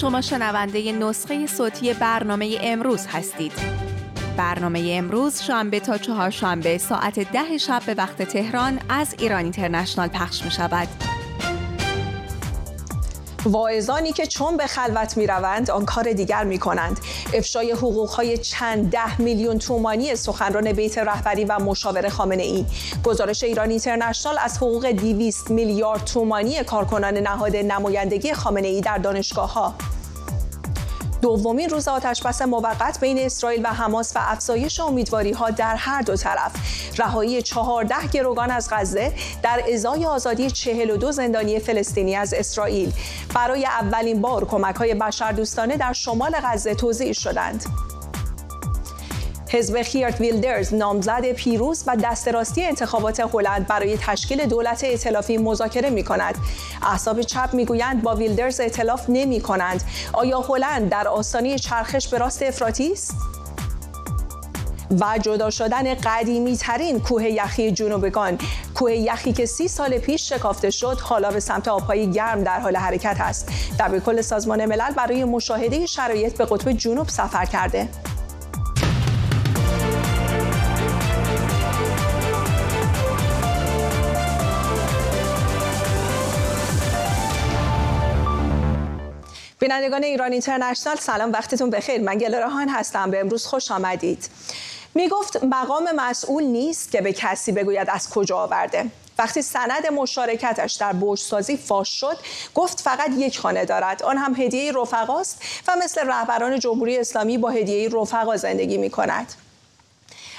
شما شنونده نسخه صوتی برنامه امروز هستید. برنامه امروز شنبه تا چهارشنبه ساعت ده شب به وقت تهران از ایران اینترنشنال پخش می شود. واعظانی که چون به خلوت می روند آن کار دیگر می کنند افشای حقوق های چند ده میلیون تومانی سخنران بیت رهبری و مشاور خامنه ای گزارش ایران اینترنشنال از حقوق 200 میلیارد تومانی کارکنان نهاد نمایندگی خامنه ای در دانشگاه ها دومین روز آتشبس موقت بین اسرائیل و حماس و افزایش امیدواری ها در هر دو طرف. رهایی 14 گروگان از غزه در ازای آزادی 42 زندانی فلسطینی از اسرائیل. برای اولین بار کمک های بشردوستانه در شمال غزه توضیح شدند. حزب خیرت ویلدرز نامزد پیروز و دست راستی انتخابات هلند برای تشکیل دولت ائتلافی مذاکره می کند. احزاب چپ می‌گویند با ویلدرز ائتلاف نمی کنند. آیا هلند در آستانه چرخش به راست افراطی است؟ و جدا شدن قدیمی ترین کوه یخی جنوبگان کوه یخی که سی سال پیش شکافته شد حالا به سمت آبهای گرم در حال حرکت است در کل سازمان ملل برای مشاهده شرایط به قطب جنوب سفر کرده بینندگان ایران اینترنشنال سلام وقتتون بخیر. من گل راهان هستم. به امروز خوش آمدید. می گفت مقام مسئول نیست که به کسی بگوید از کجا آورده. وقتی سند مشارکتش در سازی فاش شد گفت فقط یک خانه دارد. آن هم هدیه رفقاست و مثل رهبران جمهوری اسلامی با هدیه رفقا زندگی می کند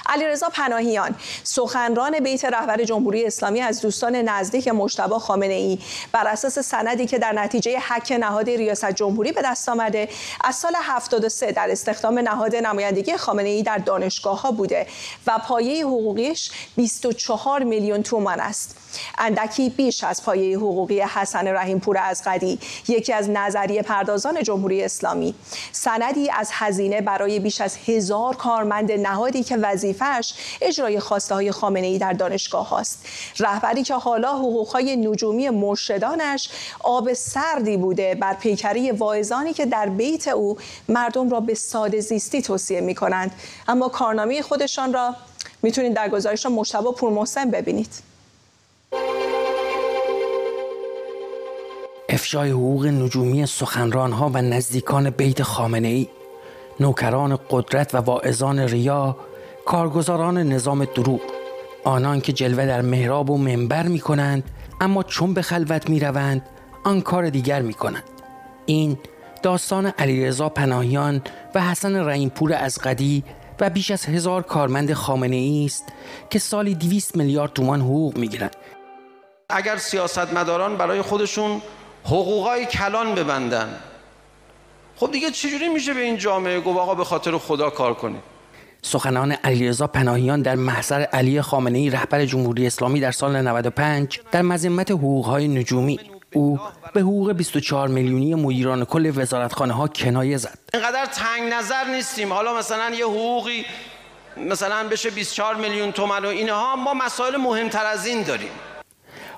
علیرضا پناهیان سخنران بیت رهبر جمهوری اسلامی از دوستان نزدیک مجتبی خامنه ای بر اساس سندی که در نتیجه حک نهاد ریاست جمهوری به دست آمده از سال 73 در استخدام نهاد نمایندگی خامنه ای در دانشگاه ها بوده و پایه حقوقیش 24 میلیون تومان است. اندکی بیش از پایه حقوقی حسن رحیم پور از قدی یکی از نظریه پردازان جمهوری اسلامی. سندی از هزینه برای بیش از هزار کارمند نهادی که وظیفش اجرای خواسته های خامنه ای در دانشگاه هاست. رهبری که حالا حقوق های نجومی مرشدانش آب سردی بوده بر پیکری واعظانی که در بیت او مردم را به ساده زیستی توصیه می کنند اما کارنامه خودشان را می‌تونید در گزارش مشتبه پورمحسن ببینید. افشای حقوق نجومی ها و نزدیکان بیت خامنه ای نوکران قدرت و واعظان ریا کارگزاران نظام دروغ آنان که جلوه در محراب و منبر می کنند اما چون به خلوت می روند آن کار دیگر می کنند این داستان علیرضا پناهیان و حسن رحیمپور از قدی و بیش از هزار کارمند خامنه ای است که سالی 200 میلیارد تومان حقوق می گیرند اگر سیاستمداران برای خودشون حقوقای کلان ببندن. خب دیگه چجوری میشه به این جامعه گفت آقا به خاطر خدا کار کنید؟ سخنان علیرضا پناهیان در محضر علی خامنه ای رهبر جمهوری اسلامی در سال 95 در مذمت حقوقهای نجومی. او به حقوق 24 میلیونی مدیران کل وزارتخانه ها کنایه زد. اینقدر تنگ نظر نیستیم. حالا مثلا یه حقوقی مثلا بشه 24 میلیون تومن و اینها ما مسائل مهمتر از این داریم.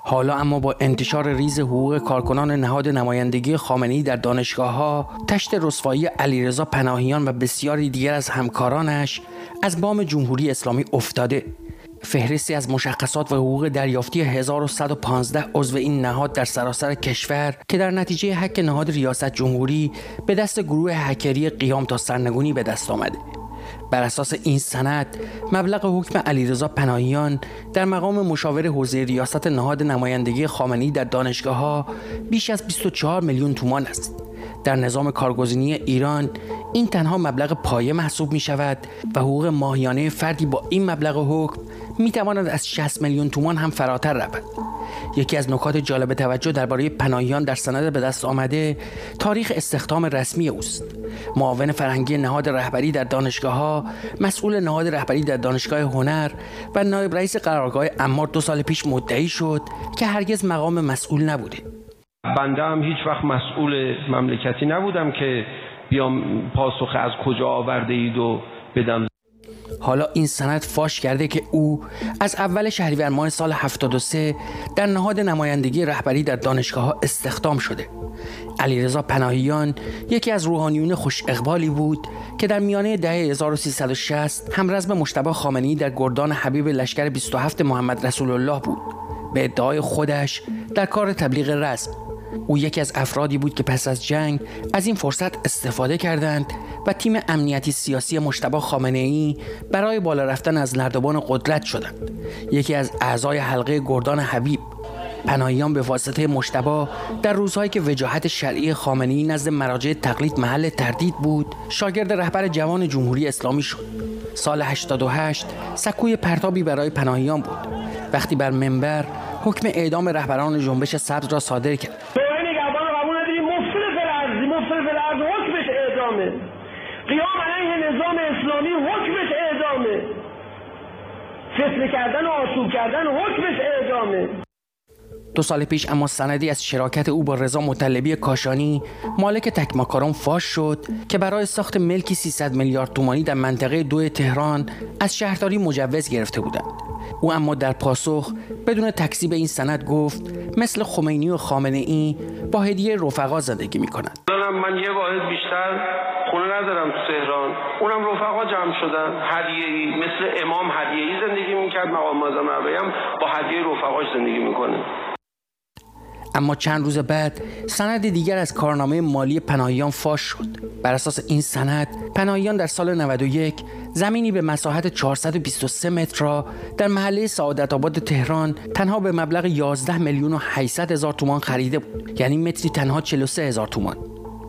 حالا اما با انتشار ریز حقوق کارکنان نهاد نمایندگی خامنه‌ای در دانشگاه ها تشت رسوایی علیرضا پناهیان و بسیاری دیگر از همکارانش از بام جمهوری اسلامی افتاده. فهرستی از مشخصات و حقوق دریافتی 1115 عضو این نهاد در سراسر کشور که در نتیجه حک نهاد ریاست جمهوری به دست گروه هکری قیام تا سرنگونی به دست آمده. بر اساس این سند مبلغ حکم علیرضا پناهیان در مقام مشاور حوزه ریاست نهاد نمایندگی خامنه‌ای در دانشگاه ها بیش از 24 میلیون تومان است. در نظام کارگزینی ایران این تنها مبلغ پایه محسوب می شود و حقوق ماهیانه فردی با این مبلغ حکم می تواند از 60 میلیون تومان هم فراتر رود. یکی از نکات جالب توجه درباره پناهیان در سند به دست آمده تاریخ استخدام رسمی اوست. معاون فرهنگی نهاد رهبری در دانشگاه ها مسئول نهاد رهبری در دانشگاه هنر و نایب رئیس قرارگاه امار دو سال پیش مدعی شد که هرگز مقام مسئول نبوده. بنده هم هیچ وقت مسئول مملکتی نبودم که بیام پاسخ از کجا آورده اید و بدم حالا این سند فاش کرده که او از اول شهریور ماه سال 73 در نهاد نمایندگی رهبری در دانشگاه ها استخدام شده. علیرضا پناهیان یکی از روحانیون خوش اقبالی بود که در میانه دهه 1360 همرزم مشتبه خامنی در گردان حبیب لشکر 27 محمد رسول الله بود. به ادعای خودش در کار تبلیغ رزم او یکی از افرادی بود که پس از جنگ از این فرصت استفاده کردند و تیم امنیتی سیاسی مشتبه خامنه ای برای بالا رفتن از نردبان قدرت شدند. یکی از اعضای حلقه گردان حبیب پناهیان به واسطه مشتبا در روزهایی که وجاهت شرعی خامنی نزد مراجع تقلید محل تردید بود شاگرد رهبر جوان جمهوری اسلامی شد. سال 88 سکوی پرتابی برای پناهیان بود. وقتی بر منبر حکم اعدام رهبران جنبش سبز را صادر کرد قیام علیه نظام اسلامی حکمش اعدامه فتنه کردن و آسوب کردن حکمش اعدامه. دو سال پیش اما سندی از شراکت او با رضا مطلبی کاشانی مالک تکماکارون فاش شد که برای ساخت ملکی 300 میلیارد تومانی در منطقه دو تهران از شهرداری مجوز گرفته بودند. او اما در پاسخ بدون تکذیب این سند گفت مثل خمینی و خامنه ای با هدیه رفقا زندگی می کند من یه واحد بیشتر خونه ندارم تو تهران. اونم رفقا جمع شدن هدیه ای مثل امام هدیه می‌کرد مقام معظم با هدیه رفقاش زندگی می‌کنه. اما چند روز بعد سند دیگر از کارنامه مالی پناهیان فاش شد. بر اساس این سند پناهیان در سال 91 زمینی به مساحت 423 متر را در محله سعادت آباد تهران تنها به مبلغ 11 میلیون و 800 هزار تومان خریده بود یعنی متری تنها 43 هزار تومان.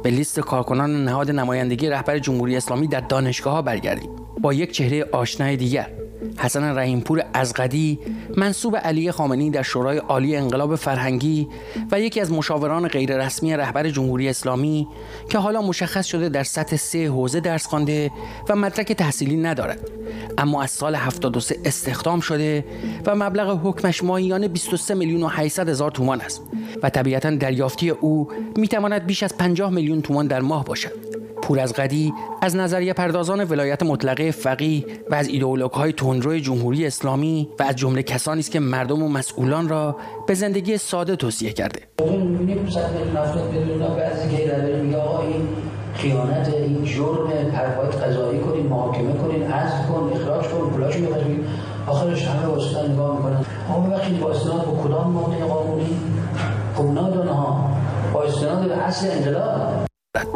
به لیست کارکنان نهاد نمایندگی رهبر جمهوری اسلامی در دانشگاه ها برگردیم. با یک چهره آشنای دیگر حسن رحیمپور ازقدی منصوب علی خامنی در شورای عالی انقلاب فرهنگی و یکی از مشاوران غیررسمی رهبر جمهوری اسلامی که حالا مشخص شده در سطح سه حوزه درس خوانده و مدرک تحصیلی ندارد. اما از سال 73 استخدام شده و مبلغ حکمش ماهیانه 23 میلیون و 800 هزار تومان است و طبیعتا دریافتی او می‌تواند بیش از 50 میلیون تومان در ماه باشد. پور از قدی از نظریه پردازان ولایت مطلقه فقیه و از ایدئولوگ های تندرو جمهوری اسلامی و از جمله کسانی است که مردم و مسئولان را به زندگی ساده توصیه کرده. خیانت این جرم پرواید قضایی کنین محاکمه کنین عزل کن اخراج کن پولاشو بخرید آخرش همه واسطا نگاه می‌کنن. اما ببخشید با به کدام ماده قانونی خب ها با استناد به اصل انقلاب.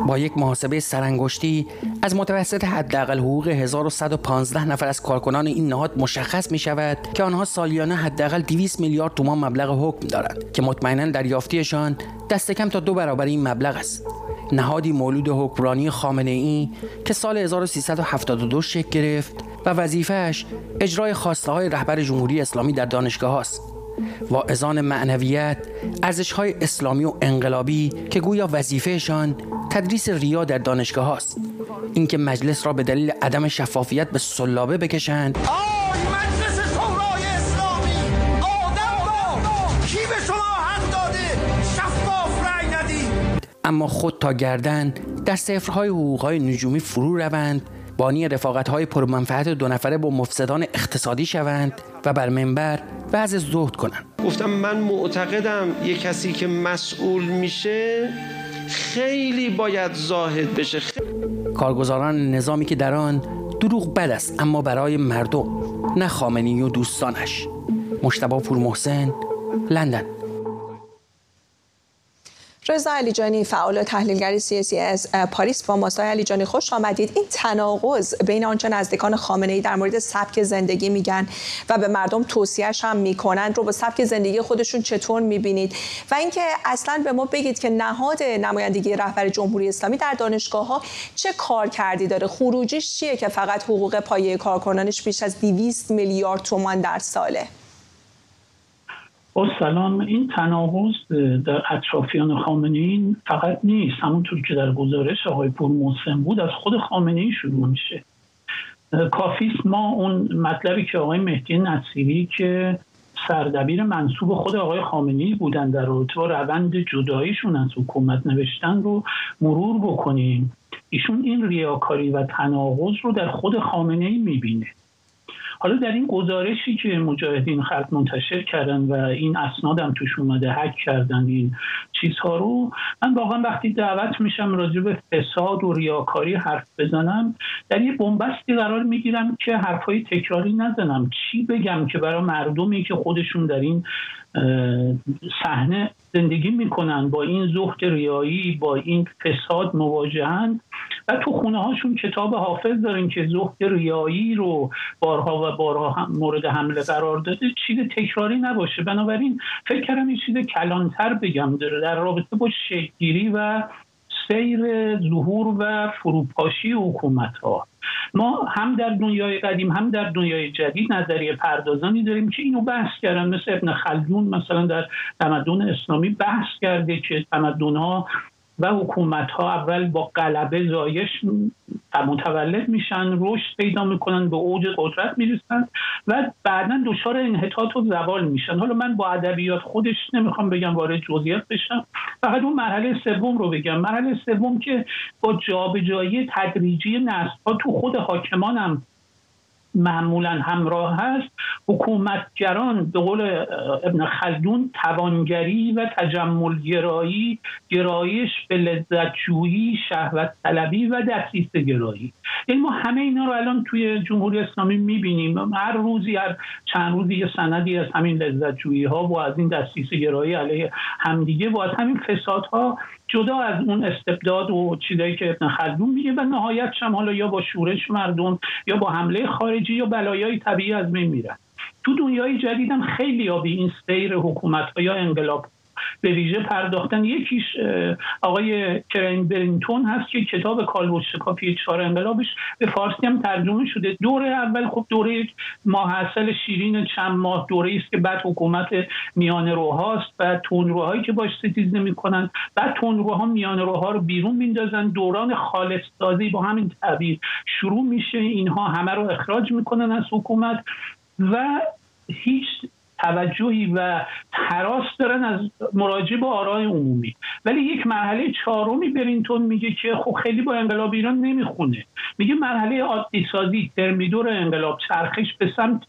با یک محاسبه سرانگشتی از متوسط حداقل حقوق 1115 نفر از کارکنان این نهاد مشخص می شود که آنها سالیانه حداقل 200 میلیارد تومان مبلغ حکم دارند که مطمئنا دریافتیشان دست کم تا دو برابر این مبلغ است. نهادی مولود حکمرانی خامنه ای که سال 1372 شکل گرفت و وظیفهش اجرای خواسته های رهبر جمهوری اسلامی در دانشگاه است واعظان معنویت ارزش های اسلامی و انقلابی که گویا وظیفهشان تدریس ریا در دانشگاه هاست. اینکه مجلس را به دلیل عدم شفافیت به سلابه بکشند. اما خود تا گردن در سفرهای حقوقهای نجومی فرو روند بانی رفاقتهای پرمنفعت دو نفره با مفسدان اقتصادی شوند و بر منبر بعض زهد کنند. گفتم من معتقدم یه کسی که مسئول میشه خیلی باید زاهد بشه. کارگزاران نظامی که در آن دروغ بد است اما برای مردم نه خامنی و دوستانش. مشتبه پور محسن لندن. رضا علیجانی فعال تحلیلگر سیاسی از پاریس با ماستای علیجانی خوش آمدید. این تناقض بین آنچه نزدیکان خامنه ای در مورد سبک زندگی میگن و به مردم توصیهش هم می‌کنند رو با سبک زندگی خودشون چطور می‌بینید؟ و اینکه اصلا به ما بگید که نهاد نمایندگی رهبر جمهوری اسلامی در دانشگاه ها چه کار کردی داره؟ خروجیش چیه که فقط حقوق پایه کارکنانش بیش از 200 میلیارد تومان در ساله؟ با سلام این تناقض در اطرافیان خامنه فقط نیست. همونطور که در گزارش آقای پور محسن بود از خود خامنه ای شروع میشه. کافیست ما اون مطلبی که آقای مهدی نصیری که سردبیر منصوب خود آقای خامنه ای بودن در رابطه با روند جداییشون از حکومت نوشتن رو مرور بکنیم. ایشون این ریاکاری و تناقض رو در خود خامنه ای می‌بینه. حالا در این گزارشی که مجاهدین خلق منتشر کردن و این اسنادم توش اومده حک کردن این چیزها رو. من واقعا وقتی دعوت میشم راجع به فساد و ریاکاری حرف بزنم در یه بنبستی قرار می‌گیرم که حرفای تکراری نزنم. چی بگم که برای مردمی که خودشون در این صحنه زندگی می‌کنن با این زهد ریایی با این فساد مواجهن و تو خونه هاشون کتاب حافظ دارن که زهد ریایی رو بارها و بارها مورد حمله قرار داده چیز تکراری نباشه. بنابراین فکر کردم این چیز کلانتر بگم. داره در رابطه با شکلگیری و سیر ظهور و فروپاشی حکومت ها ما هم در دنیای قدیم هم در دنیای جدید نظریه پردازانی داریم که اینو بحث کردن مثل ابن خلدون مثلا در تمدن اسلامی بحث کرده که تمدن ها و حکومت ها اول با غلبه زایش متولد میشن رشد پیدا می‌کنن به اوج قدرت می‌رسن و بعدا دچار انحطاط و زوال میشن. حالا من با ادبیات خودش نمی‌خوام بگم وارد جزئیات بشم. فقط اون مرحله سوم رو بگم. مرحله سوم که با جابجایی تدریجی نسل ها تو خود حاکمانم معمولا همراه هست. حکومتگران به قول ابن خلدون توانگری و تجمل گرایی گرایش به لذت جویی شهوت طلبی و دستیس گرایی. یعنی ما همه اینا رو الان توی جمهوری اسلامی می‌بینیم. هر روزی هر چند روزی یه سندی از همین لذت جویی ها و از این دستیس گرایی علیه همدیگه و از همین فسادها جدا از اون استبداد و چیزایی که ابن خلدون میگه و نهایت هم حالا یا با شورش مردم یا با حمله خارجی یا بلایای طبیعی از بین میرن. تو دنیای جدیدم خیلی آبی این سیر حکومت یا انقلاب به ویژه پرداختن یکیش آقای کرین برینتون هست که کتاب کالبوت شکافی چهار انقلابش به فارسی هم ترجمه شده. دوره اول خب دوره ماحصل شیرین چند ماه دوره است که بعد حکومت میان روهاست و تندروهایی که باش ستیزه می‌کنن بعد تندروها میان روها رو بیرون میندازن. دوران خالص سازی با همین تعبیر شروع میشه. اینها همه رو اخراج می‌کنن از حکومت و هیچ توجهی و حراس دارن از مراجعه به آرای عمومی. ولی یک مرحله چهارمی برینتون میگه که خب خیلی با انقلاب ایران نمی‌خونه. میگه مرحله عادی سازی ترمیدور انقلاب چرخش به سمت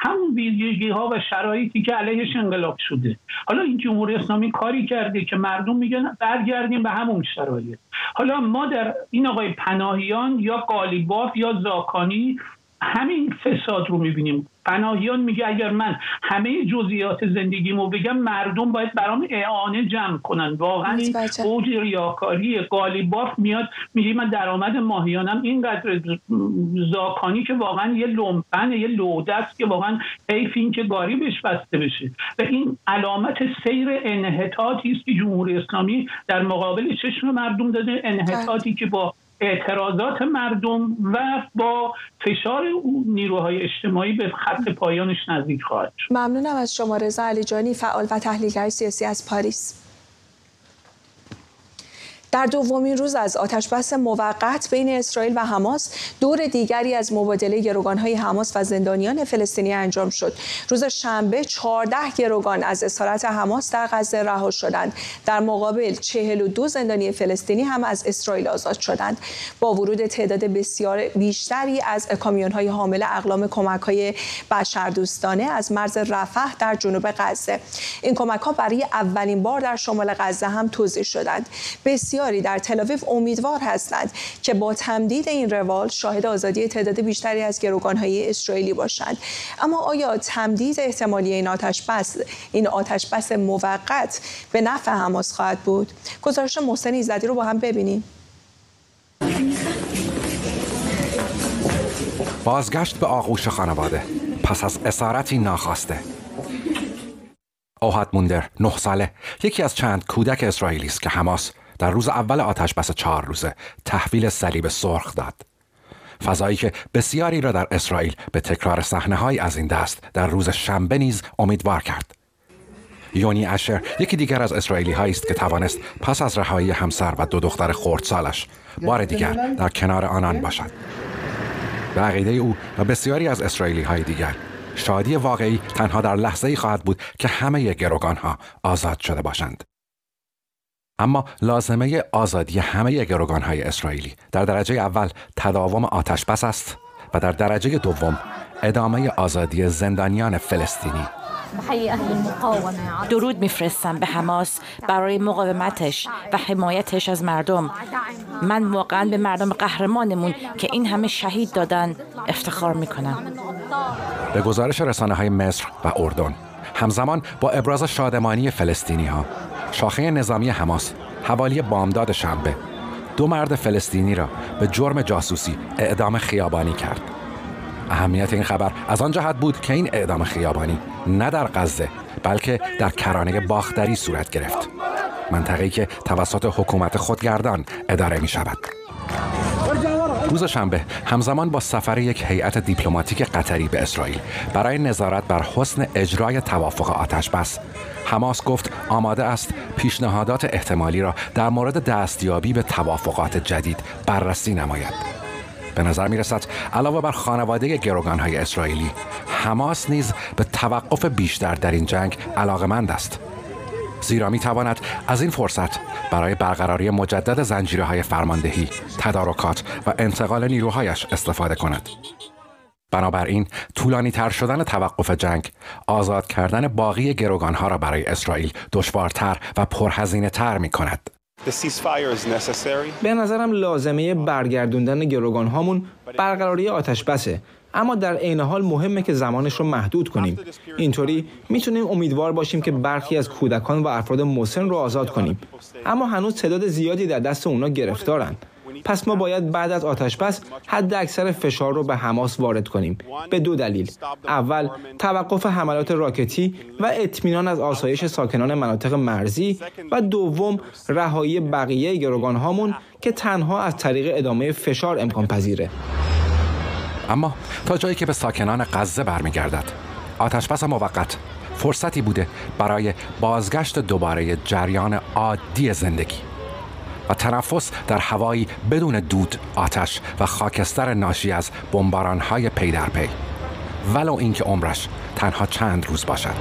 همون ویژگی ها و شرایطی که علیهش انقلاب شده. حالا این جمهوری اسلامی کاری کرده که مردم میگن برگردیم به همون شرایط. حالا ما در این آقای پناهیان یا قالیباف یا زاکانی همین فساد رو می‌بینیم. پناهیان میگه اگر من همه جزئیات زندگیمو بگم مردم باید برام اعانه جمع کنن. واقعا این اوج ریاکاری قالیباف میاد میگه من درآمد ماهیانم اینقدر زاکانی که واقعا یه لومپن یه لوده است که واقعا حیف این که گاری بهش بسته بشه. و این علامت سیر انحطاطی است که جمهوری اسلامی در مقابل چشم مردم داده انحطاطی که با اعتراضات مردم و با فشار نیروهای اجتماعی به خط پایانش نزدیک خواهد شد. ممنونم از شما رضا علیجانی فعال و تحلیلگر سیاسی از پاریس. در دومین روز از آتش بس موقت بین اسرائیل و حماس دور دیگری از مبادله گروگانهای حماس و زندانیان فلسطینی انجام شد. روز شنبه 14 گروگان از اسارت حماس در غزه رها شدند. در مقابل 42 زندانی فلسطینی هم از اسرائیل آزاد شدند. با ورود تعداد بسیار بیشتری از کامیون‌های حامل اقلام کمک‌های بشردوستانه از مرز رفح در جنوب غزه. این کمک‌ها برای اولین بار در شمال غزه هم توزیع شدند. بسیار بسیاری در تلاویو امیدوار هستند که با تمدید این روال شاهد آزادی تعداد بیشتری از گروگانهای اسرائیلی باشند. اما آیا تمدید احتمالی این آتش بس این آتش بس موقت به نفع حماس خواهد بود؟ گزارش محسن ایزدی رو با هم ببینیم. بازگشت به آغوش خانواده. پس از اسارتی ناخواسته. اوهد موندر نه ساله. یکی از چند کودک اسرائیلی است که حماس در روز اول آتش بس چهار روزه تحویل صلیب سرخ داد. فضایی که بسیاری را در اسرائیل به تکرار صحنه از این دست در روز شنبه نیز امیدوار کرد. یونی اشر یکی دیگر از اسرائیلی هایی است که توانست پس از رهایی همسر و دو دختر خردسالش بار دیگر در کنار آنان باشد. به عقیده او و بسیاری از اسرائیلی های دیگر شادی واقعی تنها در لحظه ای خواهد بود که همه گروگان ها آزاد شده باشند. اما لازمه آزادی همه های اسرائیلی. در درجه اول تداوم آتش بس است و در درجه دوم ادامه آزادی زندانیان فلسطینی. درود میفرستم به حماس برای مقاومتش و حمایتش از مردم. من واقعا به مردم قهرمانمون که این همه شهید دادن افتخار می‌کنم. به گزارش رسانه های مصر و اردن همزمان با ابراز شادمانی فلسطینی ها شاخه نظامی حماس حوالی بامداد شنبه. دو مرد فلسطینی را به جرم جاسوسی اعدام خیابانی کرد. اهمیت این خبر از آن جهت بود که این اعدام خیابانی نه در غزه بلکه در کرانه باختری صورت گرفت. منطقه‌ای که توسط حکومت خودگردان اداره می شود روز شنبه همزمان با سفر یک هیئت دیپلماتیک قطری به اسرائیل برای نظارت بر حسن اجرای توافق آتش بس حماس گفت آماده است پیشنهادات احتمالی را در مورد دستیابی به توافقات جدید بررسی نماید. به نظر می رسد علاوه بر خانواده گروگان های اسرائیلی حماس نیز به توقف بیشتر در این جنگ علاقمند است. زیرا می تواند از این فرصت برای برقراری مجدد زنجیره های فرماندهی، تدارکات و انتقال نیروهایش استفاده کند. بنابراین طولانی تر شدن توقف جنگ آزاد کردن باقی گروگان ها را برای اسرائیل دشوارتر و پرهزینه تر می کند. به نظرم لازمه برگردوندن گروگان هامون برقراری آتش بسه اما در عین حال مهمه که زمانش رو محدود کنیم. اینطوری می‌تونیم امیدوار باشیم که برخی از کودکان و افراد مسن رو آزاد کنیم. اما هنوز تعداد زیادی در دست اونا گرفتارن. پس ما باید بعد از آتش بس حد اکثر فشار رو به حماس وارد کنیم. به دو دلیل. اول توقف حملات راکتی و اطمینان از آسایش ساکنان مناطق مرزی. و دوم رهایی بقیه گروگان هامون که تنها از طریق ادامه فشار امکان پذیره اما تا جایی که به ساکنان غزه برمیگردد. آتش بس موقت. فرصتی بوده برای بازگشت دوباره جریان عادی زندگی. و تنفس در هوایی بدون دود، آتش و خاکستر ناشی از های پی در پی. ولو اینکه عمرش تنها چند روز باشد.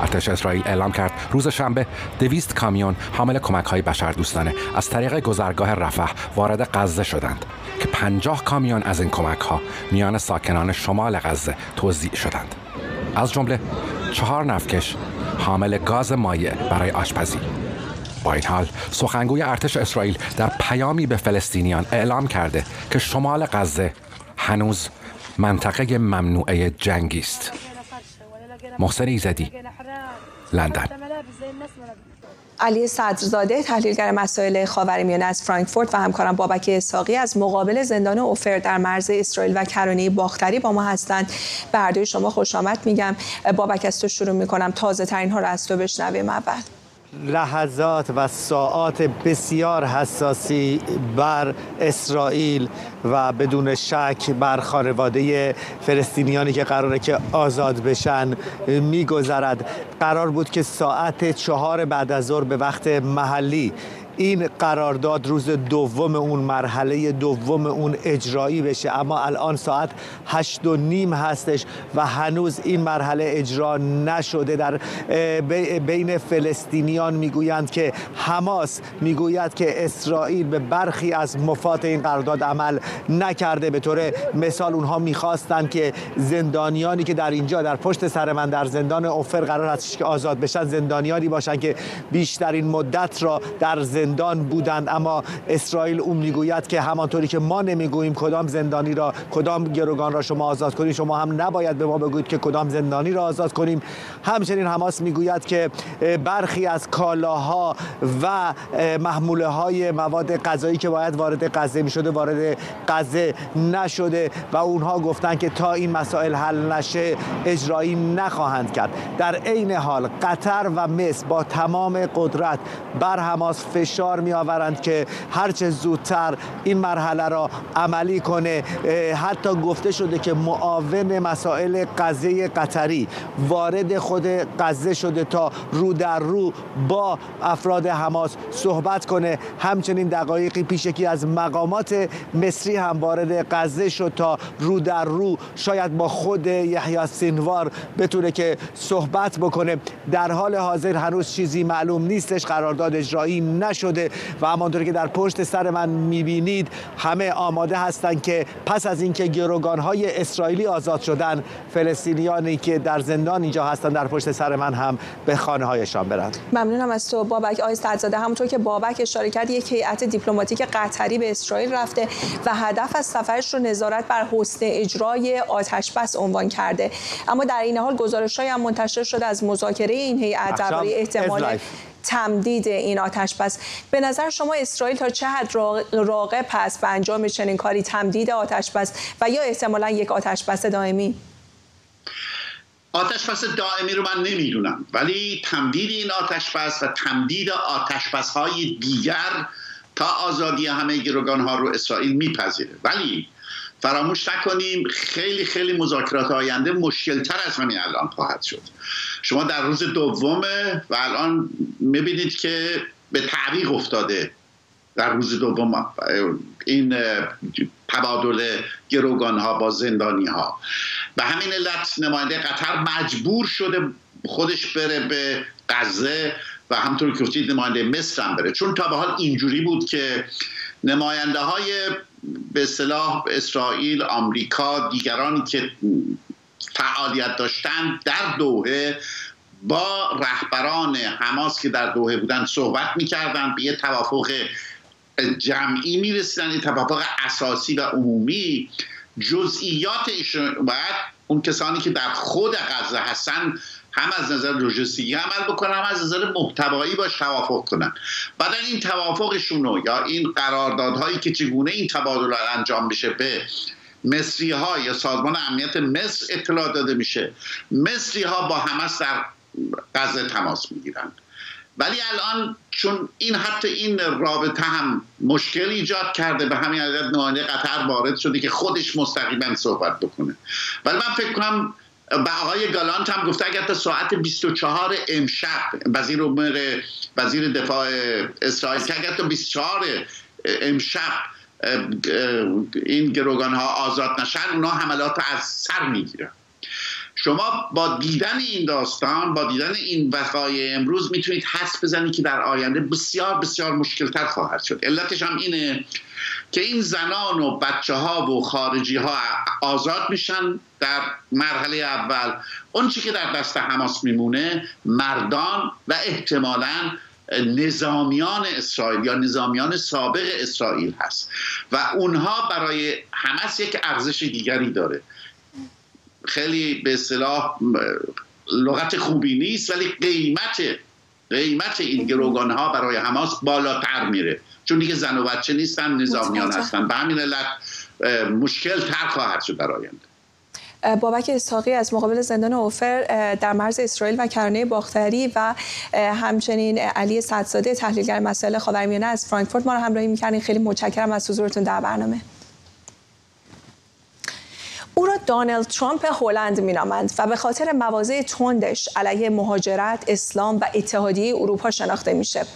ارتش اسرائیل اعلام کرد روز شنبه دویست کامیون حامل کمک های بشر دوستانه از طریق گذرگاه رفح وارد غزه شدند که پنجاه کامیون از این کمک ها میان ساکنان شمال غزه توزیع شدند. از جمله چهار نفکش حامل گاز مایع برای آشپزی. با این حال سخنگوی ارتش اسرائیل در پیامی به فلسطینیان اعلام کرده که شمال غزه هنوز منطقه ممنوعه جنگی است. محسن ایزدی لندن. علی صدرزاده تحلیلگر مسائل خاورمیانه از فرانکفورت و همکارم بابک اساقی از مقابل زندان اوفر در مرز اسرائیل و کرانه باختری با ما هستند. به شما خوش آمد میگم. بابک از تو شروع می‌کنم. تازه ترین ها رو از تو بشنویم اول. لحظات و ساعات بسیار حساسی بر اسرائیل و بدون شک بر خانواده فلسطینیانی که قراره که آزاد بشن میگذرد. قرار بود که ساعت چهار بعد از ظهر به وقت محلی این قرارداد روز دوم اون مرحله دوم اون اجرایی بشه. اما الان ساعت هشت و نیم هستش و هنوز این مرحله اجرا نشده. در بین فلسطینیان می‌گویند که حماس می‌گوید که اسرائیل به برخی از مفات این قرارداد عمل نکرده. به طور مثال اونها می‌خواستند که زندانیانی که در اینجا در پشت سر من در زندان اوفر قرار هستش که آزاد بشن زندانیانی باشن که بیشترین مدت را در زندان زندان بودند. اما اسرائیل اون می‌گوید که همانطوری که ما نمی‌گوییم کدام زندانی را کدام گروگان را شما آزاد کنید شما هم نباید به ما بگویید که کدام زندانی را آزاد کنیم. همچنین حماس می‌گوید که برخی از کالاها و محموله های مواد غذایی که باید وارد غزه می‌شده وارد غزه نشده و اونها گفتن که تا این مسائل حل نشه اجرایی نخواهند کرد. در عین حال قطر و مصر با تمام قدرت بر حماس فشار فشار می آورند که هرچه زودتر این مرحله را عملی کنه. حتی گفته شده که معاون مسائل قضیه قطری وارد خود قضیه شده تا رو در رو با افراد حماس صحبت کنه. همچنین دقایقی پیش یکی از مقامات مصری هم وارد قضیه شد تا رو در رو شاید با خود یحیی سینوار بتونه که صحبت بکنه. در حال حاضر هنوز چیزی معلوم نیستش. قرارداد اجرایی نشد. نشده و همانطور که در پشت سر من می‌بینید همه آماده هستند که پس از اینکه گروگان های اسرائیلی آزاد شدن فلسطینیانی که در زندان اینجا هستن در پشت سر من هم به خانه هایشان برند. ممنونم از تو بابک. آقای سرزاده همونطور که بابک اشاره کرد یک هیئت دیپلماتیک قطری به اسرائیل رفته و هدف از سفرش رو نظارت بر حسن اجرای آتش بس عنوان کرده. اما در این حال گزارش هم منتشر شده از مذاکره این هیئت درباره احتمال تمدید این آتش. بس به نظر شما اسرائیل تا چه حد راقب هست به انجام چنین کاری تمدید آتش بس و یا احتمالا یک آتش بس دائمی؟ آتش بس دائمی رو من نمی‌دونم ولی تمدید این آتش بس و تمدید آتش بس های دیگر تا آزادی همه گروگان ها رو اسرائیل میپذیره. ولی فراموش نکنیم خیلی خیلی مذاکرات آینده مشکلتر از همین الان خواهد شد. شما در روز دومه و الان می‌بینید که به تعویق افتاده در روز دوم این تبادل گروگان ها با زندانی ها به همین علت نماینده قطر مجبور شده خودش بره به غزه و همطور که گفتید نماینده مصر هم بره. چون تا به حال اینجوری بود که نماینده های به صلاح اسرائیل آمریکا دیگرانی که فعالیت داشتن در دوهه با رهبران حماس که در دوهه بودن صحبت می‌کردن به یه توافق جمعی می‌رسیدن این توافق اساسی و عمومی. جزئیات ایشون باید اون کسانی که در خود غزه هستن هم از نظر لوجستیکی عمل بکنن هم از نظر محتوایی باش توافق کنن. بعد این توافقشون رو یا این قراردادهایی که چگونه این تبادل انجام بشه به مصری ها یا سازمان امنیت مصر اطلاع داده میشه مصری ها با همس در غزه تماس می‌گیرن. ولی الان چون این حتی این رابطه هم مشکل ایجاد کرده به همین عدد نماینده قطر وارد شده که خودش مستقیما صحبت بکنه. ولی من فکر کنم به آقای گالانت هم گفته اگر تا ساعت 24 امشب وزیر امور وزیر دفاع اسرائیل که اگر تا 24 امشب این گروگان ها آزاد نشن اونا حملات از سر می‌گیرن. شما با دیدن این داستان با دیدن این وقایع امروز می‌تونید حس بزنید که در آینده بسیار بسیار مشکلتر خواهد شد. علتش هم اینه که این زنان و بچه ها و خارجی ها آزاد میشن در مرحله اول. اون چی که در دست حماس میمونه مردان و احتمالا نظامیان اسرائیل یا نظامیان سابق اسرائیل هست. و اونها برای حماس یک ارزش دیگری داره. خیلی به اصطلاح لغت خوبی نیست ولی قیمت قیمت این گروگان ها برای حماس بالاتر میره. چون دیگه زن و بچه نیستن نظامیان هستن. به همین علت مشکل تر خواهد شد در آینده. بابک اسحاقی از مقابل زندان اوفر در مرز اسرائیل و کرانه باختری و همچنین علی صدزاده تحلیلگر مسائل خاورمیانه از فرانکفورت ما رو همراهی می‌کردین. خیلی متشکرم از حضورتون در برنامه. او را دانالد ترامپ هلند مینامند و به خاطر مواضع تندش علیه مهاجرت، اسلام و اتحادیه اروپا شناخته میشه.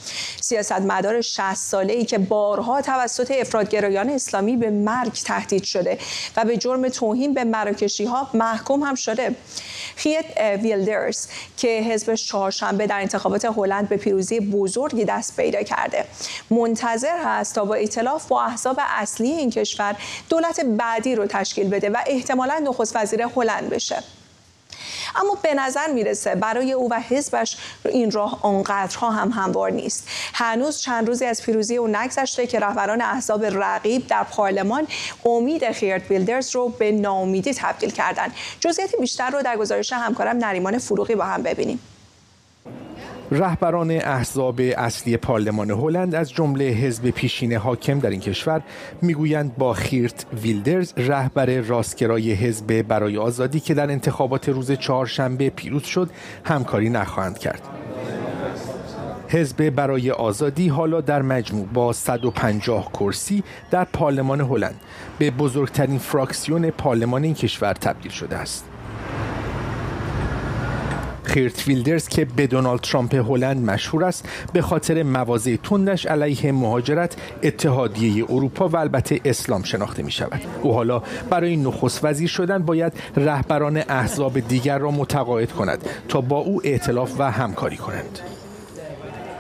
سیاستمدار 60 ساله ای که بارها توسط افرادگرایان اسلامی به مرگ تهدید شده و به جرم توهین به مراکشی ها محکوم هم شده. خیت ویلدرز که حزبش چهارشنبه در انتخابات هلند به پیروزی بزرگی دست پیدا کرده. منتظر هست تا با اطلاف با احزاب اصلی این کشور دولت بعدی رو تشکیل بده و احتمالا نخست وزیر هلند بشه. اما به نظر می‌رسه برای او و حزبش این راه آنقدرها هم هموار نیست. هنوز چند روزی از پیروزی او نگذشته که رهبران احزاب رقیب در پارلمان امید خیرت بیلدرز رو به ناامیدی تبدیل کردن جزئیات بیشتر رو در گزارش همکارم نریمان فروغی با هم ببینیم. رهبران احزاب اصلی پارلمان هلند از جمله حزب پیشین حاکم در این کشور می‌گویند با خیرت ویلدرز رهبر راستگرای حزب برای آزادی که در انتخابات روز چهارشنبه پیروز شد همکاری نخواهند کرد حزب برای آزادی حالا در مجموع با 150 کرسی در پارلمان هلند به بزرگترین فراکسیون پارلمان این کشور تبدیل شده است. خیرت ویلدرز که به دونالد ترامپ هلند مشهور است به خاطر مواضع تندش علیه مهاجرت اتحادیه اروپا و البته اسلام شناخته می شود او حالا برای نخست وزیر شدن باید رهبران احزاب دیگر را متقاعد کند تا با او ائتلاف و همکاری کنند.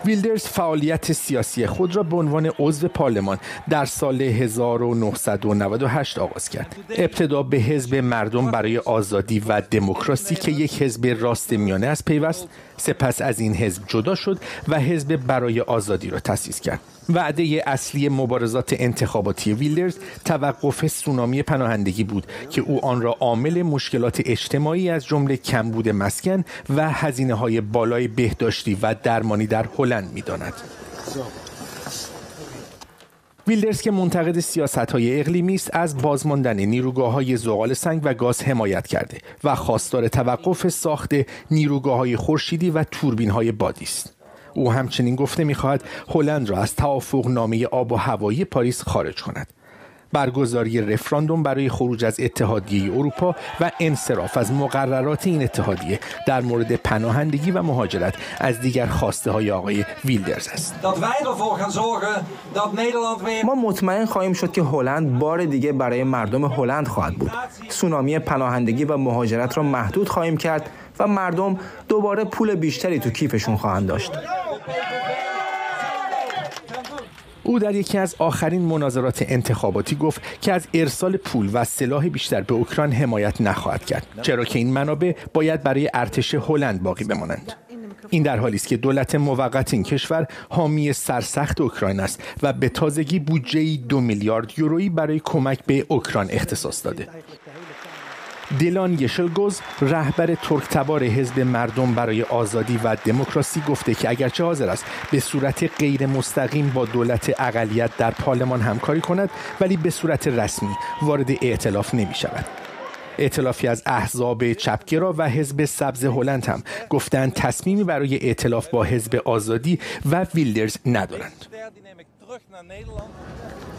ویلدرز فعالیت سیاسی خود را به عنوان عضو پارلمان در سال 1998 آغاز کرد. ابتدا به حزب مردم برای آزادی و دموکراسی که یک حزب راست میانه از پیوست سپس از این حزب جدا شد و حزب برای آزادی را تأسیس کرد. وعده اصلی مبارزات انتخاباتی ویلدرز توقف سونامی پناهندگی بود که او آن را عامل مشکلات اجتماعی از جمله کمبود مسکن و هزینه های بالای بهداشتی و درمانی در هلند می‌داند. ویلدرز که منتقد سیاست های اقلیمی است از بازماندن نیروگاه های زغال سنگ و گاز حمایت کرده و خواستار توقف ساخت نیروگاه های خورشیدی و توربین های بادی است. او همچنین گفته می‌خواهد هلند را از توافق نامه آب و هوایی پاریس خارج کند برگزاری رفراندوم برای خروج از اتحادیه اروپا و انصراف از مقررات این اتحادیه در مورد پناهندگی و مهاجرت از دیگر خواسته های آقای ویلدرز است. ما مطمئن خواهیم شد که هلند بار دیگه برای مردم هلند خواهد بود. سونامی پناهندگی و مهاجرت را محدود خواهیم کرد و مردم دوباره پول بیشتری تو کیفشون خواهند داشت. او در یکی از آخرین مناظرات انتخاباتی گفت که از ارسال پول و سلاح بیشتر به اوکراین حمایت نخواهد کرد چرا که این منابع باید برای ارتش هلند باقی بمانند. این در حالی است که دولت موقت این کشور حامی سرسخت اوکراین است و به تازگی بودجه دو میلیارد یورویی برای کمک به اوکراین اختصاص داده. دیلان یشلگوز رهبر ترکتبار حزب مردم برای آزادی و دموکراسی گفته که اگرچه حاضر است به صورت غیر مستقیم با دولت اقلیت در پارلمان همکاری کند ولی به صورت رسمی وارد ائتلاف نمی شود. ائتلافی از احزاب چپگرا و حزب سبز هلند هم گفتند تصمیمی برای ائتلاف با حزب آزادی و ویلدرز ندارند.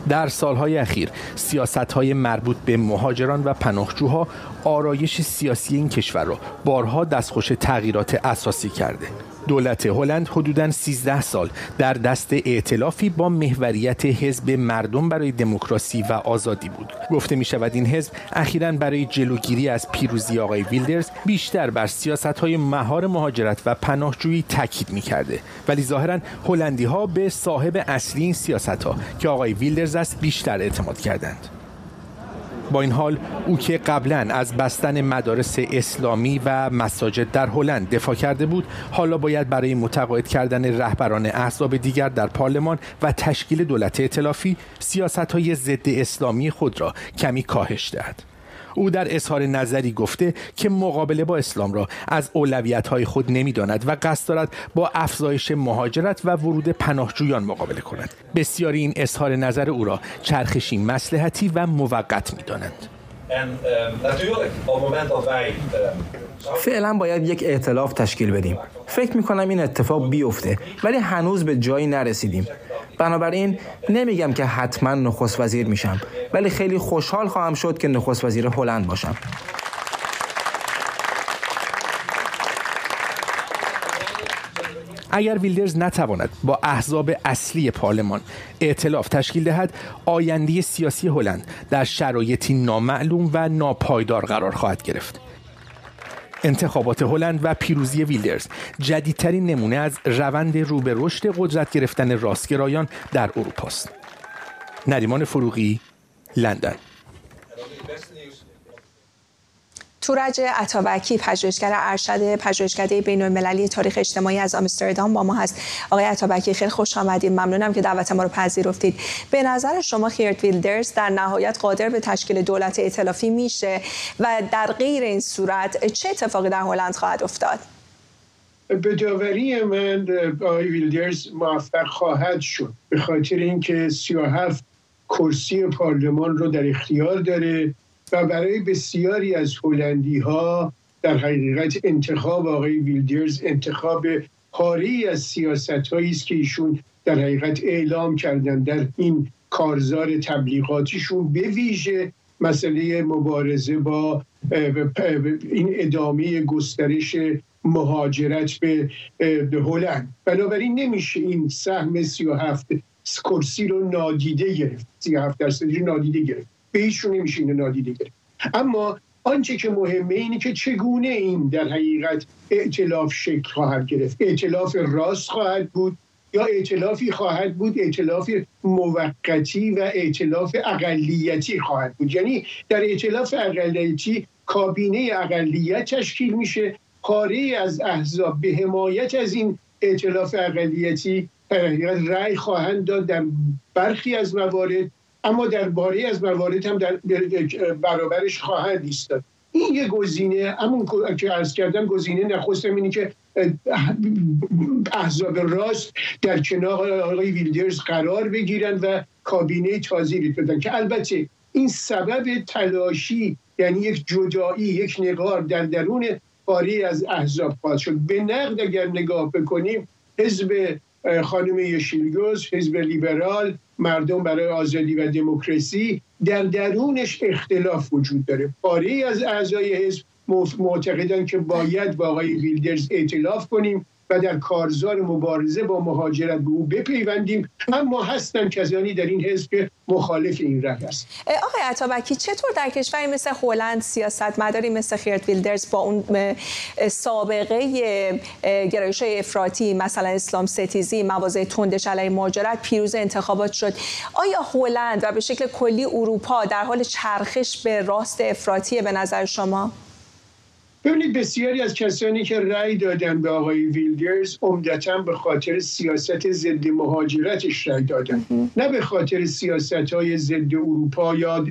در سالهای اخیر سیاست های مربوط به مهاجران و پناهجوها آرایش سیاسی این کشور را بارها دستخوش تغییرات اساسی کرده. دولت هلند حدوداً 13 سال در دست ائتلافی با محوریت حزب مردم برای دموکراسی و آزادی بود. گفته می شود این حزب اخیرا برای جلوگیری از پیروزی آقای ویلدرز بیشتر بر سیاست های مهار مهاجرت و پناهجویی تاکید می کرده ولی ظاهرا هلندی ها به صاحب اصلی این سیاست ها که آقای ویلدرز است بیشتر اعتماد کردند. با این حال او که قبلا از بستن مدارس اسلامی و مساجد در هلند دفاع کرده بود حالا باید برای متقاعد کردن رهبران احزاب دیگر در پارلمان و تشکیل دولت ائتلافی سیاست های ضد اسلامی خود را کمی کاهش دهد. او در اظهار نظری گفته که مقابله با اسلام را از اولویت های خود نمی‌داند و قصد دارد با افزایش مهاجرت و ورود پناهجویان مقابله کند. بسیاری این اظهار نظر او را چرخشی مسلحتی و موقت می‌دانند. فعلا باید یک ائتلاف تشکیل بدیم. فکر می کنم این اتفاق بیفته ولی هنوز به جایی نرسیدیم. بنابراین نمیگم که حتما نخست وزیر میشم ولی خیلی خوشحال خواهم شد که نخست وزیر هلند باشم. اگر ویلدرز نتواند با احزاب اصلی پارلمان ائتلاف تشکیل دهد آینده سیاسی هلند در شرایطی نامعلوم و ناپایدار قرار خواهد گرفت. انتخابات هلند و پیروزی ویلدرز. جدیدترین نمونه از روند رو به رشد قدرت گرفتن راستگرایان در اروپا است نریمان فروغی لندن. تورج عطابکی پژوهشگر ارشد پژوهشکده بین المللی تاریخ اجتماعی از آمستردام با ما هست. آقای عطابکی خیلی خوش آمدید. ممنونم که دعوت ما رو پذیرفتید. به نظر شما خیرت ویلدرز در نهایت قادر به تشکیل دولت ائتلافی میشه و در غیر این صورت چه اتفاقی در هلند خواهد افتاد؟ به داوری من آقای ویلدرز موفق خواهد شد. به خاطر اینکه 37 کرسی پارلمان رو در اختیار داره. و برای بسیاری از هلندی ها در حقیقت انتخاب آقای ویلدرز انتخاب پاری از سیاست است که ایشون در حقیقت اعلام کردن در این کارزار تبلیغاتیشون به ویژه مسئله مبارزه با این ادامه گسترش مهاجرت به هلند. بنابراین نمیشه این سهم 37 کرسی رو نادیده گرفت. 37 درصدی رو نادیده گرفت. به ایشون نمیشه اینو نادیده گرفت. اما آنچه که مهمه اینه که چگونه این در حقیقت اعتلاف شکل خواهد گرفت؟ اعتلاف راست خواهد بود یا ائتلافی خواهد بود؟ ائتلاف موقتی و ائتلاف اقلیتی خواهد بود. یعنی در ائتلاف اقلیتی کابینه اقلیت تشکیل میشه. پاره از احزاب به حمایت از این ائتلاف اقلیتی رأی خواهند داد در برخی از موارد. اما در باره از موارد هم در برابرش خواهند ایستاد. این یه گزینه همون که عرض کردم گزینه نخستم اینی که احزاب راست در کنار آقای ویلدرز قرار بگیرن و کابینه تازی بدن که البته این سبب تلاشی یعنی یک جدایی یک نگار در درون پاری از احزاب خواهد شد. به نقد اگر نگاه بکنیم حزب خانم یشیلگوز حزب لیبرال مردم برای آزادی و دموکراسی در درونش اختلاف وجود داره. پاره از اعضای حزب معتقدن که باید با آقای ویلدرز اعتلاف کنیم. و در کارزار مبارزه با مهاجرت به او بپیوندیم. اما هستن کسانی در این حزب مخالف این راه است. آقای عطابکی چطور در کشوری مثل هلند سیاست مداری مثل خیرت ویلدرز با اون سابقه گرایش افراطی مثلا اسلام ستیزی مواضع تندش علیه مهاجرت پیروز انتخابات شد آیا هلند و به شکل کلی اروپا در حال چرخش به راست افراطی به نظر شما؟ ببینید بسیاری از کسانی که رأی دادن به آقای ویلدرز عمدتا به خاطر سیاست ضد مهاجرتش رأی دادن. نه به خاطر سیاست های ضد اروپا یا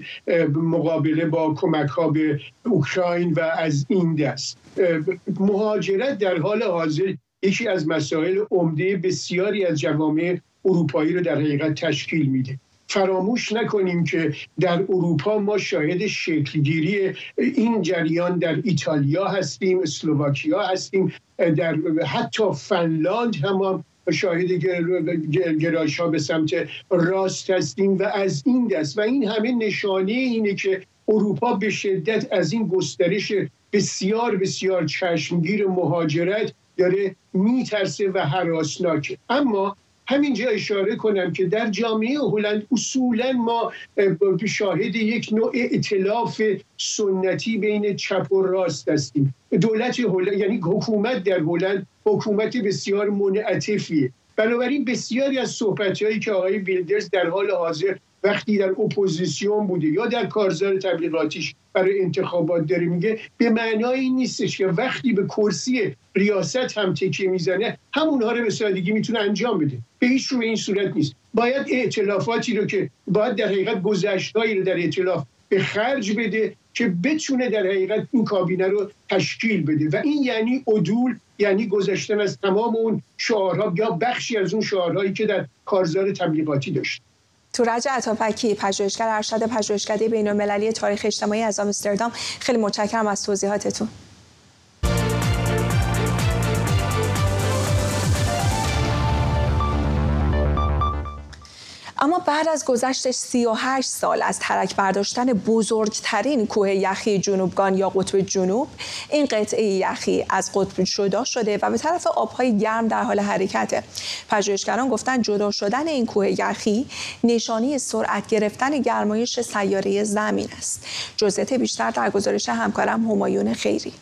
مقابله با کمک ها به اوکراین و از این دست. مهاجرت در حال حاضر یکی از مسائل عمده بسیاری از جوامع اروپایی رو در حقیقت تشکیل میده. فراموش نکنیم که در اروپا ما شاهد شکلگیری این جریان در ایتالیا هستیم اسلوواکیا هستیم در حتی فنلاند هم شاهد گرایش ها به سمت راست هستیم و از این دست. و این همه نشانه اینه که اروپا به شدت از این گسترش بسیار بسیار چشمگیر مهاجرت داره میترسه و حراسناکه. اما همینجا اشاره کنم که در جامعه هلند اصولا ما شاهد یک نوع اطلاف سنتی بین چپ و راست هستیم. دولت هلند یعنی حکومت در هلند حکومت بسیار منعطفیه. بنابراین بسیاری از صحبت هایی که آقای ویلدرز در حال حاضر وقتی در اپوزیسیون بوده یا در کارزار تبلیغاتیش برای انتخابات داره میگه به معنای نیستش که وقتی به کرسی ریاست هم تکیه می‌زنه همونها رو به سادگی می‌تونه انجام بده. به هیچ رو این صورت نیست. باید اعتلافاتی رو که باید در حقیقت گذشتهایی رو در اعتلاف به خرج بده که بتونه در حقیقت این کابینه رو تشکیل بده. و این یعنی عدول یعنی گذشتن از تمام اون شعارها یا بخشی از اون شعارهایی که در کارزار تبلیغاتی داشت. تورج عطاپکی پژوهشگر ارشد پژوهشکده بین المللی تاریخ اجتماعی از آمستردام. خیلی متشکرم از توضیحاتتون. اما بعد از گذشت 38 سال از ترک برداشتن بزرگترین کوه یخی جنوبگان یا قطب جنوب این قطعه یخی از قطب جدا شده و به طرف آبهای گرم در حال حرکته. پژوهشگران گفتن جدا شدن این کوه یخی نشانی سرعت گرفتن گرمایش سیاره زمین است. جزئیات بیشتر در گزارش همکارم همایون خیری.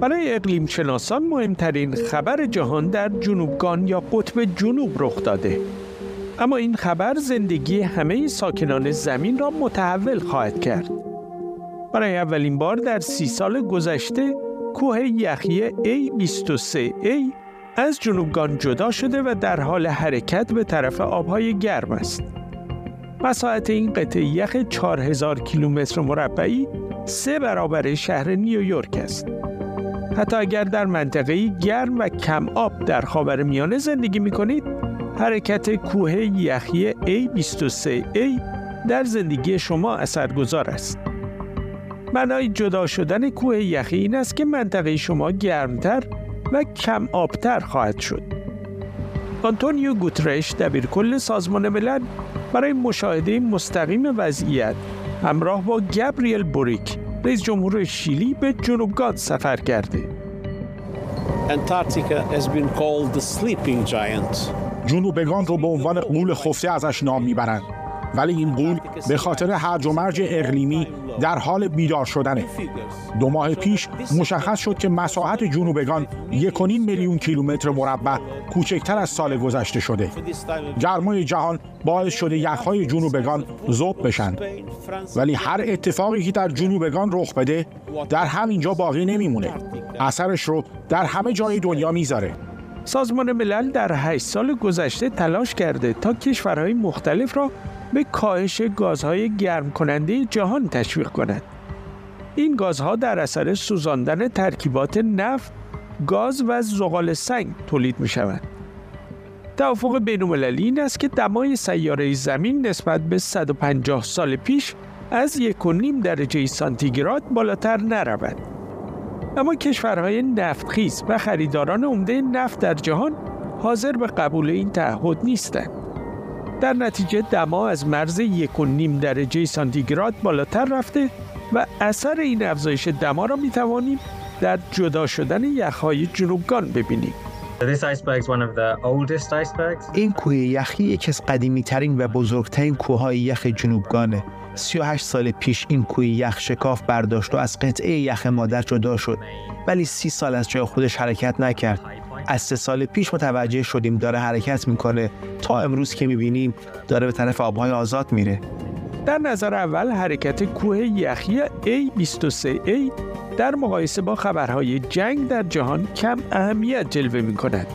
برای اقلیم شناسان مهمترین خبر جهان در جنوبگان یا قطب جنوب رخ داده اما این خبر زندگی همه ساکنان زمین را متحول خواهد کرد برای اولین بار در سی سال گذشته کوه یخی A23A از جنوبگان جدا شده و در حال حرکت به طرف آبهای گرم است. مساحت این قطعه یخ 4000 کیلومتر مربعی سه برابر شهر نیویورک است. حتی اگر در منطقه گرم و کم آب در خاور میانه زندگی می کنید حرکت کوه یخی A23A در زندگی شما اثرگذار است. معنای جدا شدن کوه یخی این است که منطقه شما گرمتر و کم آبتر خواهد شد. آنتونیو گوترش دبیرکل سازمان ملل برای مشاهده مستقیم وضعیت همراه با گابریل بوریک رئیس جمهور شیلی به جنوبگاد سفر کرده. جنوبگان رو به عنوان قول خفته ازش نام می‌برند. ولی این قول به خاطر هرج و مرج اقلیمی در حال بیدار شدنه. دو ماه پیش مشخص شد که مساحت جنوبگان یک میلیون کیلومتر مربع کوچکتر از سال گذشته شده. گرمای جهان باعث شده یخهای جنوبگان ذوب بشن. ولی هر اتفاقی که در جنوبگان رخ بده در همینجا باقی نمیمونه. اثرش رو در همه جای دنیا می‌ذاره. سازمان ملل در 8 سال گذشته تلاش کرده تا کشورهای مختلف را به کاهش گازهای گرم کننده جهان تشویق کند. این گازها در اثر سوزاندن ترکیبات نفت، گاز و زغال سنگ تولید می شوند. توافق بین این است که دمای سیاره زمین نسبت به 150 سال پیش از یک و نیم درجه سانتیگراد بالاتر نرود. اما کشورهای نفتخیز و خریداران عمده نفت در جهان حاضر به قبول این تعهد نیستند. در نتیجه دما از مرز یک و نیم درجه سانتیگراد بالاتر رفته و اثر این افزایش دما را می توانیم در جدا شدن یخهای جنوبگان ببینیم. این کوه یخی یکی از قدیمی ترین و بزرگترین کوههای یخ جنوبگانه. 38 سال پیش این کوه یخ شکاف برداشت و از قطعه یخ مادر جدا شد. ولی سی سال از جای خودش حرکت نکرد. از سه سال پیش متوجه شدیم داره حرکت می‌کنه. تا امروز که می‌بینیم داره به طرف آبهای آزاد میره. در نظر اول حرکت کوه یخی A23A در مقایسه با خبرهای جنگ در جهان کم اهمیت جلوه می کند.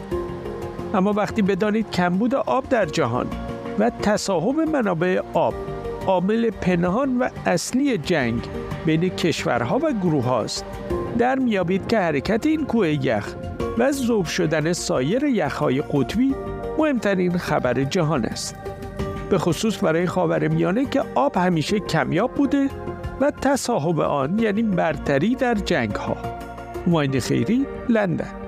اما وقتی بدانید کمبود آب در جهان و تصاحب منابع آب عامل پنهان و اصلی جنگ بین کشورها و گروه هاست در میابید که حرکت این کوه یخ و ذوب شدن سایر یخهای قطبی مهمترین خبر جهان است به خصوص برای خاورمیانه که آب همیشه کمیاب بوده و تصاحب آن یعنی برتری در جنگ ها خیری لندن.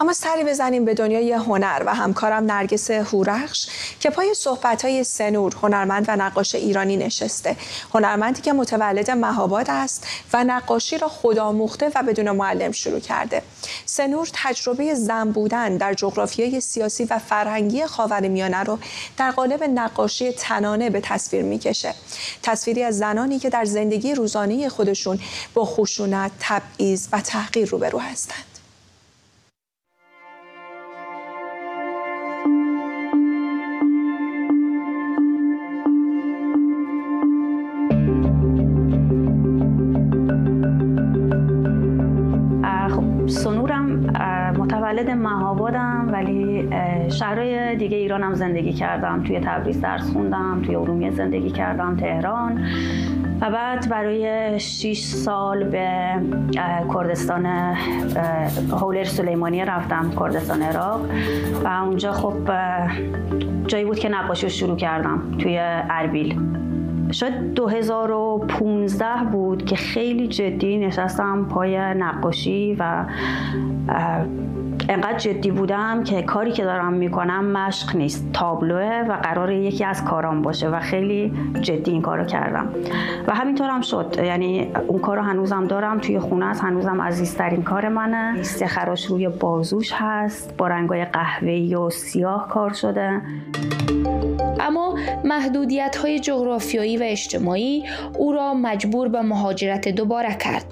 اما سری بزنیم به دنیای هنر و همکارم نرگس هورخش که پای صحبت سنور هنرمند و نقاش ایرانی نشسته. هنرمندی که متولد مهاباد است و نقاشی را خودآموخته و بدون معلم شروع کرده. سنور تجربه زن بودن در جغرافیای سیاسی و فرهنگی خاورمیانه رو در قالب نقاشی تنانه به تصویر می‌کشه. تصویری از زنانی که در زندگی روزانه خودشون با خشونت تبعیض و تحقیر روبرو هستند. متولد مهابادم ولی شهرهای دیگه ایرانم زندگی کردم. توی تبریز درس خوندم توی ارومیه زندگی کردم تهران. و بعد برای 6 سال به کردستان هولر سلیمانی رفتم کردستان عراق. و اونجا خب جایی بود که نقاشی رو شروع کردم توی اربیل. شاید 2015 بود که خیلی جدی نشستم پای نقاشی و انقدر جدی بودم که کاری که دارم می‌کنم مشق نیست تابلوه و قرار یکی از کارام باشه و خیلی جدی این کارو کردم. و همینطور هم شد. یعنی اون کارو هنوزم دارم توی خونه است. هنوزم عزیزترین کار منه. لیست خراش روی بازوش هست. با رنگای قهوه‌ای و سیاه کار شده. اما محدودیت های جغرافیایی و اجتماعی او را مجبور به مهاجرت دوباره کرد.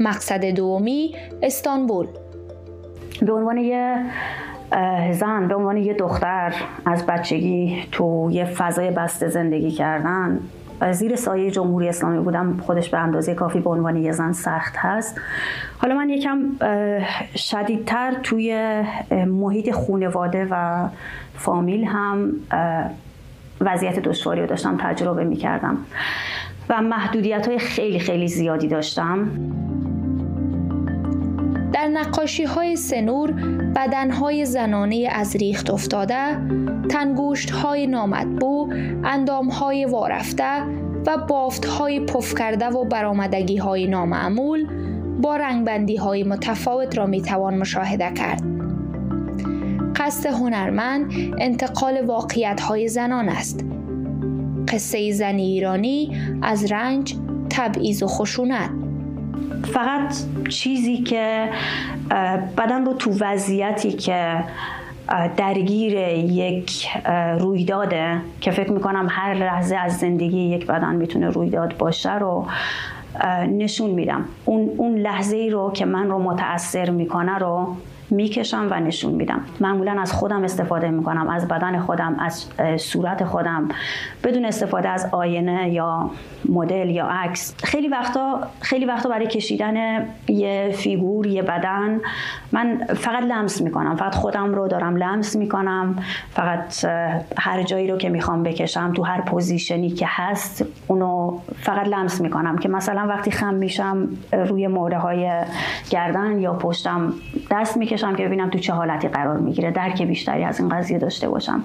مقصد دومی استانبول. به عنوان یه زن به عنوان یه دختر از بچگی تو یه فضای بسته زندگی کردن زیر سایه جمهوری اسلامی بودم خودش به اندازه کافی به عنوان یه زن سخت هست. حالا من یکم شدیدتر توی محیط خونواده و فامیل هم وضعیت دشواری رو داشتم تجربه می کردم و محدودیت های خیلی خیلی زیادی داشتم. در نقاشی های سنور بدن های زنانه از ریخت افتاده، تنگوشت های نامطبوع، اندام های وارفته و بافت های پف کرده و برآمدگی های نامعمول با رنگبندی های متفاوت را می توان مشاهده کرد. قصد هنرمند انتقال واقعیت های زنان است. قصه زنی ایرانی از رنج، تبعیض و خشونت فقط چیزی که بدن رو تو وضعیتی که درگیر یک رویداده که فکر می‌کنم هر لحظه از زندگی یک بدن می‌تونه رویداد باشه رو نشون میدم. اون, اون لحظه ای رو که من رو متاثر می‌کنه رو می‌کشم و نشون میدم. معمولا از خودم استفاده می‌کنم از بدن خودم از صورت خودم. بدون استفاده از آینه یا مدل یا عکس. خیلی وقتا خیلی وقتا برای کشیدن یه فیگور یه بدن من فقط لمس می‌کنم. فقط خودم رو دارم لمس می‌کنم. فقط هر جایی رو که می‌خوام بکشم تو هر پوزیشنی که هست اونو فقط لمس می‌کنم که مثلا وقتی خم میشم روی مهره های گردن یا پشتم دست می‌کشم. بکشم که ببینم تو چه حالتی قرار می‌گیره. درک بیشتری از این قضیه داشته باشم.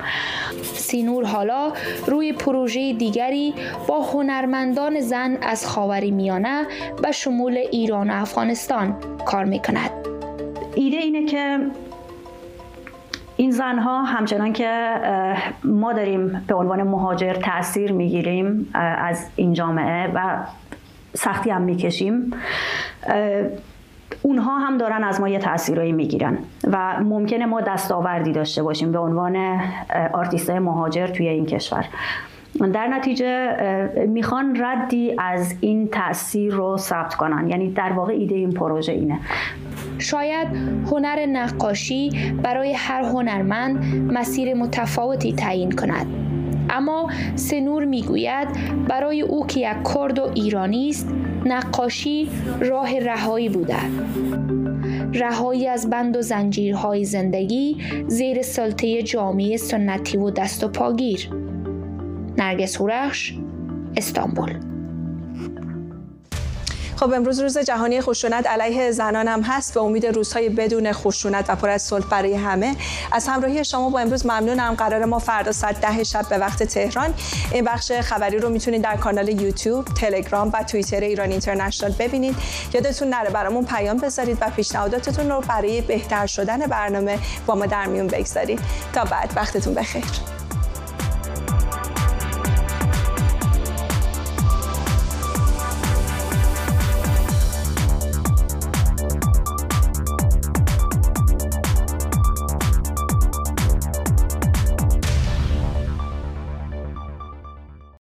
سینور حالا روی پروژه دیگری با هنرمندان زن از خاوری میانه و شمول ایران و افغانستان کار می‌کند. ایده اینه که این زنها همچنان که ما داریم به عنوان مهاجر تاثیر می‌گیریم از این جامعه و سختی هم می‌کشیم. اونها هم دارن از ما یه تاثیرایی می‌گیرن و ممکنه ما دستاوردی داشته باشیم به عنوان آرتیست مهاجر توی این کشور. در نتیجه می‌خوان ردی از این تاثیر رو ثبت کنن. یعنی در واقع ایده این پروژه اینه. شاید هنر نقاشی برای هر هنرمند مسیر متفاوتی تعیین کند. اما سنور می‌گوید برای او که یک کرد و ایرانی است نقاشی راه رهایی بوده. رهایی از بند و زنجیرهای زندگی زیر سلطه جامعه سنتی و دست و پاگیر. نرگس هورخش استانبول. خب امروز روز جهانی خشونت علیه زنان هم هست و امید روزهای بدون خشونت و پر از صلح برای همه. از همراهی شما با امروز ممنونم. قرار ما فردا ساعت ده شب به وقت تهران این بخش خبری رو می‌تونید در کانال یوتیوب تلگرام و توییتر ایران اینترنشنال ببینید. یادتون نره برامون پیام بذارید و پیشنهاداتتون رو برای بهتر شدن برنامه با ما در میون بگذارید. تا بعد وقتتون بخیر.